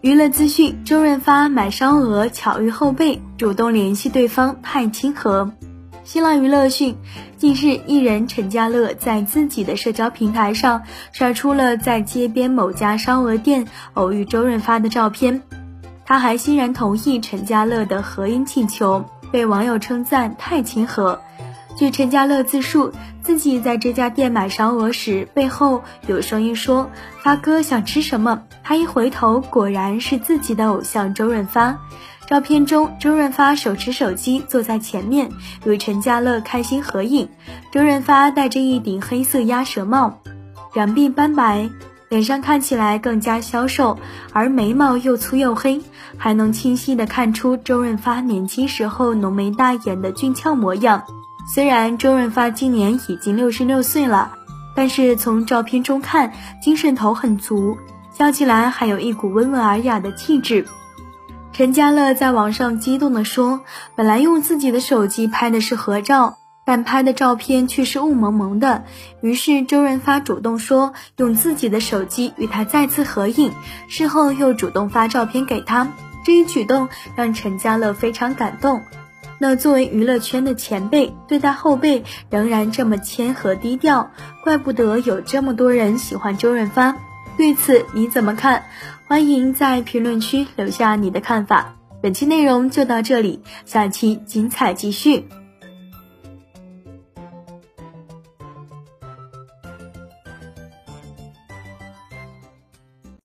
娱乐资讯：周润发买烧鹅巧遇后辈，主动联系对方太亲和。新浪娱乐讯，近日艺人陈嘉乐在自己的社交平台上晒出了在街边某家烧鹅店偶遇周润发的照片，他还欣然同意陈嘉乐的合影请求，被网友称赞太亲和。据陈家乐自述，自己在这家店买烧鹅时，背后有声音说：“发哥想吃什么？”他一回头，果然是自己的偶像周润发。照片中，周润发手持手机坐在前面，与陈家乐开心合影。周润发戴着一顶黑色鸭舌帽，两鬓斑白，脸上看起来更加消瘦，而眉毛又粗又黑，还能清晰的看出周润发年轻时候浓眉大眼的俊俏模样。虽然周润发今年已经六十六岁了，但是从照片中看，精神头很足，笑起来还有一股温文尔雅的气质。陈家乐在网上激动地说：“本来用自己的手机拍的是合照，但拍的照片却是雾蒙蒙的。于是周润发主动说用自己的手机与他再次合影，事后又主动发照片给他。这一举动让陈家乐非常感动。”那作为娱乐圈的前辈，对待后辈仍然这么谦和低调，怪不得有这么多人喜欢周润发。对此你怎么看？欢迎在评论区留下你的看法。本期内容就到这里，下期精彩继续。